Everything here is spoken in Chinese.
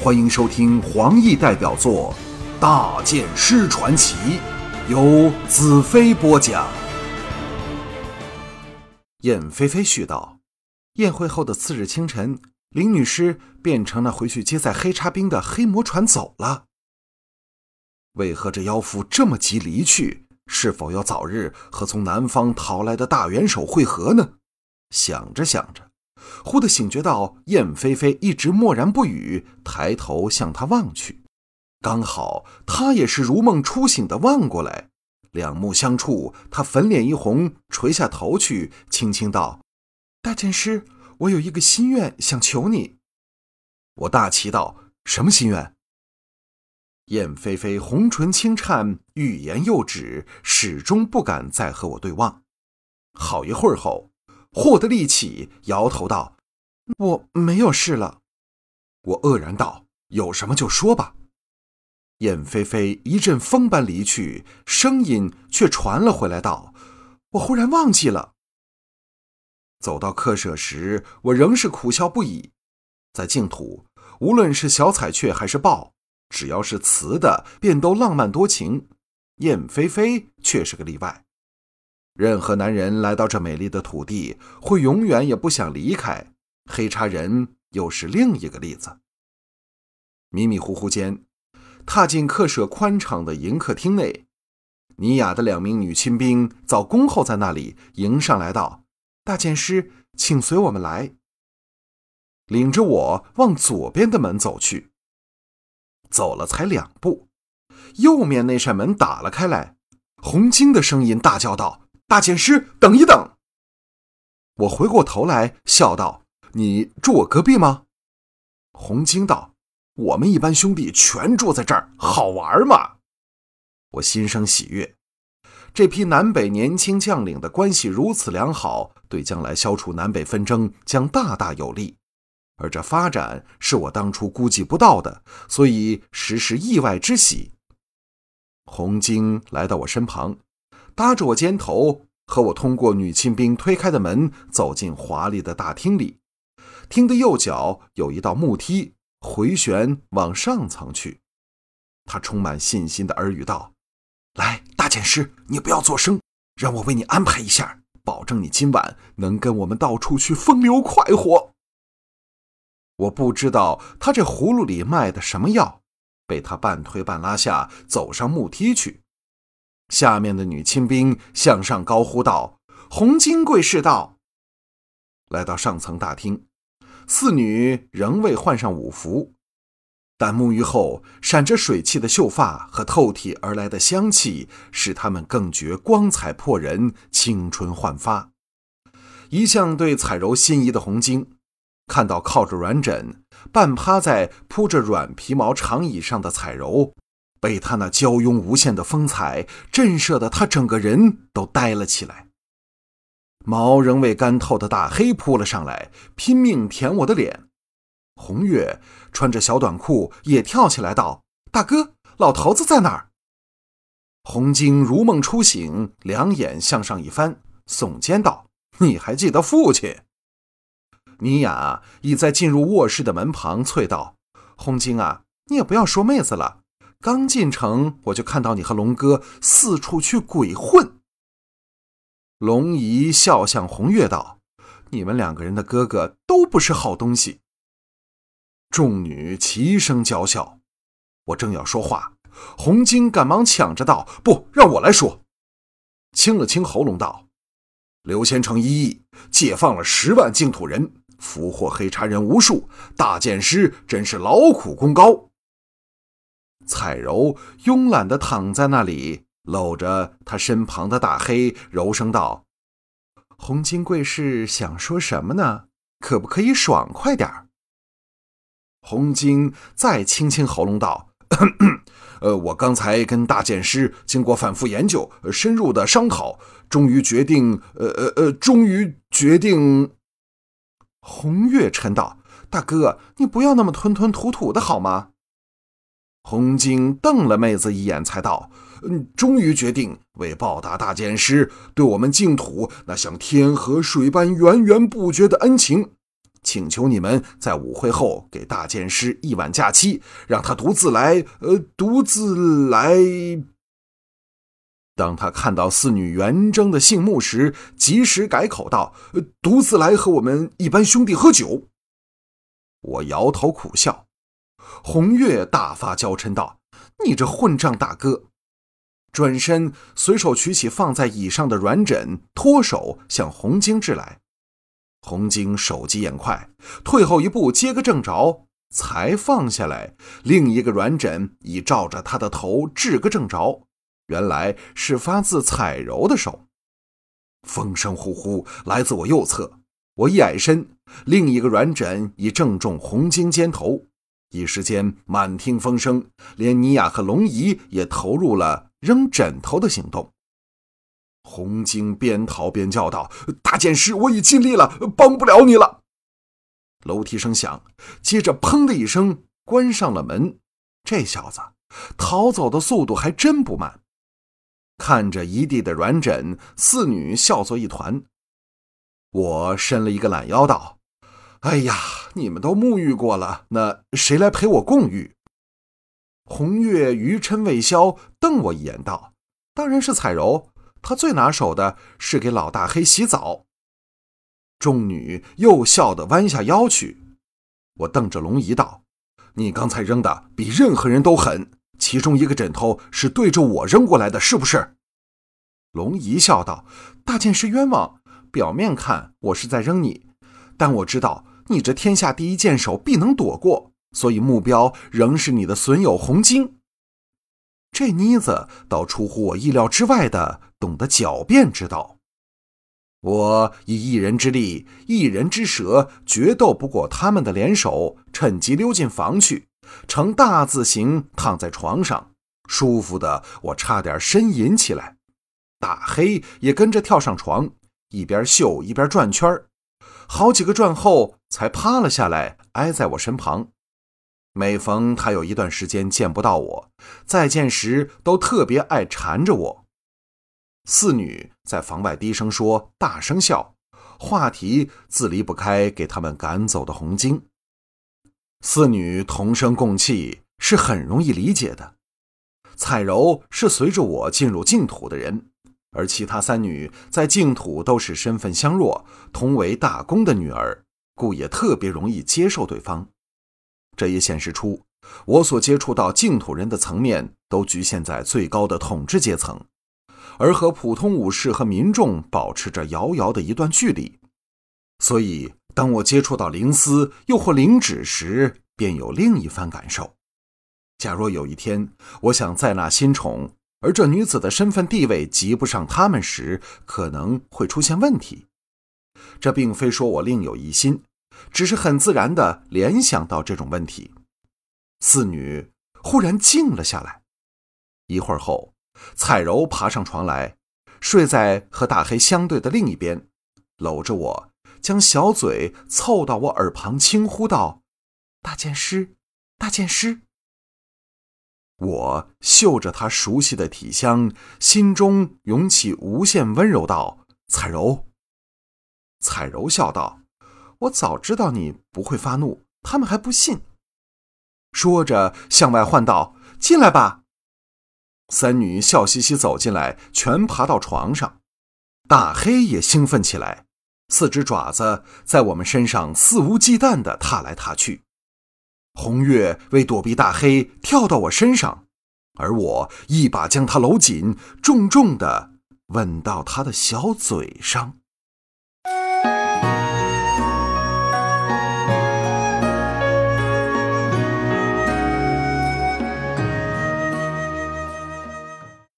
欢迎收听黄奕代表作《大剑师传奇》，由子飞播讲。燕飞飞絮道：宴会后的次日清晨，林女士变成了回去接载黑叉兵的黑魔船走了。为何这妖妇这么急离去？是否要早日和从南方逃来的大元首会合呢？想着想着，忽地醒觉到燕飞飞一直默然不语，抬头向他望去，刚好他也是如梦初醒的望过来，两目相触，他粉脸一红，垂下头去，轻轻道：“大剑师，我有一个心愿想求你。”我大奇道：“什么心愿？”燕飞飞红唇轻颤，欲言又止，始终不敢再和我对望。好一会儿后，获得力气，摇头道：“我没有事了。”我愕然道：“有什么就说吧。”燕飞飞一阵风般离去，声音却传了回来道：“我忽然忘记了。”走到客舍时，我仍是苦笑不已。在净土，无论是小彩雀还是豹。只要是雌的，便都浪漫多情。燕飞飞却是个例外。任何男人来到这美丽的土地，会永远也不想离开。黑叉人又是另一个例子。迷迷糊糊间，踏进客舍宽敞的迎客厅内，尼雅的两名女亲兵早恭候在那里，迎上来道：“大剑师，请随我们来。”领着我往左边的门走去。走了才两步，右面那扇门打了开来，红晶的声音大叫道：“大剑师，等一等！”我回过头来，笑道：“你住我隔壁吗？”红晶道：“我们一般兄弟全住在这儿，好玩嘛。”我心生喜悦，这批南北年轻将领的关系如此良好，对将来消除南北纷争将大大有利。而这发展是我当初估计不到的，所以实是意外之喜。红晶来到我身旁，搭着我肩头，和我通过女亲兵推开的门走进华丽的大厅里。厅的右角有一道木梯，回旋往上层去。他充满信心的耳语道：“来，大剑师，你不要作声，让我为你安排一下，保证你今晚能跟我们到处去风流快活。”我不知道他这葫芦里卖的什么药，被他半推半拉下，走上木梯去。下面的女亲兵向上高呼道：“红金贵士到！”来到上层大厅，四女仍未换上舞服，但沐浴后闪着水汽的秀发和透体而来的香气，使她们更觉光彩破人，青春焕发。一向对彩柔心仪的红晶。看到靠着软枕、半趴在铺着软皮毛长椅上的彩柔，被他那娇慵无限的风采震慑的，他整个人都呆了起来。毛仍未干透的大黑扑了上来，拼命舔我的脸。红月穿着小短裤也跳起来道：“大哥，老头子在哪儿？”红晶如梦初醒，两眼向上一翻，耸肩道：“你还记得父亲？”尼雅已在进入卧室的门旁，啐道：“红晶啊，你也不要说妹子了。刚进城，我就看到你和龙哥四处去鬼混。”龙姨笑向红月道：“你们两个人的哥哥都不是好东西。”众女齐声娇笑。我正要说话，红晶赶忙抢着道：“不，让我来说。”清了清喉咙道：“刘先成一役解放了十万净土人。”俘获黑茶人无数，大剑师真是劳苦功高。彩柔慵懒地躺在那里，搂着他身旁的大黑，柔声道：“红金贵士想说什么呢？可不可以爽快点儿？”红金再清清喉咙道：“ 呃，我刚才跟大剑师经过反复研究、深入的商讨，终于决定……呃呃呃，终于决定。”红月沉道：“大哥，你不要那么吞吞吐吐的好吗？”红晶瞪了妹子一眼，才道：“嗯，终于决定为报答大剑师对我们净土那像天河水般源源不绝的恩情，请求你们在舞会后给大剑师一晚假期，让他独自来，呃，独自来。当他看到四女元征的姓穆时，及时改口道：“独自来和我们一般兄弟喝酒。”我摇头苦笑。红月大发娇嗔道：“你这混账大哥！”转身随手取起放在椅上的软枕，脱手向红晶掷来。红晶手疾眼快，退后一步接个正着，才放下来。另一个软枕已照着他的头掷个正着。原来是发自彩柔的手，风声呼呼来自我右侧。我一矮身，另一个软枕已正中红晶肩头。一时间满厅风声，连尼亚和龙姨也投入了扔枕头的行动。红晶边逃边叫道：“大剑师，我已尽力了，帮不了你了。”楼梯声响，接着砰的一声关上了门。这小子逃走的速度还真不慢。看着一地的软枕，四女笑作一团。我伸了一个懒腰，道：“哎呀，你们都沐浴过了，那谁来陪我共浴？”红月余嗔未消，瞪我一眼，道：“当然是彩柔，她最拿手的是给老大黑洗澡。”众女又笑得弯下腰去。我瞪着龙姨道：“你刚才扔的比任何人都狠。”其中一个枕头是对着我扔过来的，是不是？龙姨笑道：“大剑师冤枉，表面看我是在扔你，但我知道你这天下第一剑手必能躲过，所以目标仍是你的损友红晶。这妮子倒出乎我意料之外的懂得狡辩之道。我以一人之力，一人之舌，决斗不过他们的联手，趁机溜进房去。”呈大字形躺在床上，舒服的我差点呻吟起来。大黑也跟着跳上床，一边嗅一边转圈好几个转后才趴了下来，挨在我身旁。每逢他有一段时间见不到我，再见时都特别爱缠着我。四女在房外低声说，大声笑，话题自离不开给他们赶走的红晶。四女同声共泣是很容易理解的。彩柔是随着我进入净土的人，而其他三女在净土都是身份相若、同为大公的女儿，故也特别容易接受对方。这也显示出我所接触到净土人的层面都局限在最高的统治阶层，而和普通武士和民众保持着遥遥的一段距离，所以。当我接触到灵丝又或灵指时，便有另一番感受。假若有一天我想再纳新宠，而这女子的身份地位及不上他们时，可能会出现问题。这并非说我另有疑心，只是很自然地联想到这种问题。四女忽然静了下来，一会儿后，彩柔爬上床来，睡在和大黑相对的另一边，搂着我。将小嘴凑到我耳旁，轻呼道：“大剑师，大剑师。”我嗅着他熟悉的体香，心中涌起无限温柔，道：“彩柔。”彩柔笑道：“我早知道你不会发怒，他们还不信。”说着向外唤道：“进来吧。”三女笑嘻嘻走进来，全爬到床上。大黑也兴奋起来。四只爪子在我们身上肆无忌惮地踏来踏去，红月为躲避大黑跳到我身上，而我一把将他搂紧，重重地吻到他的小嘴上。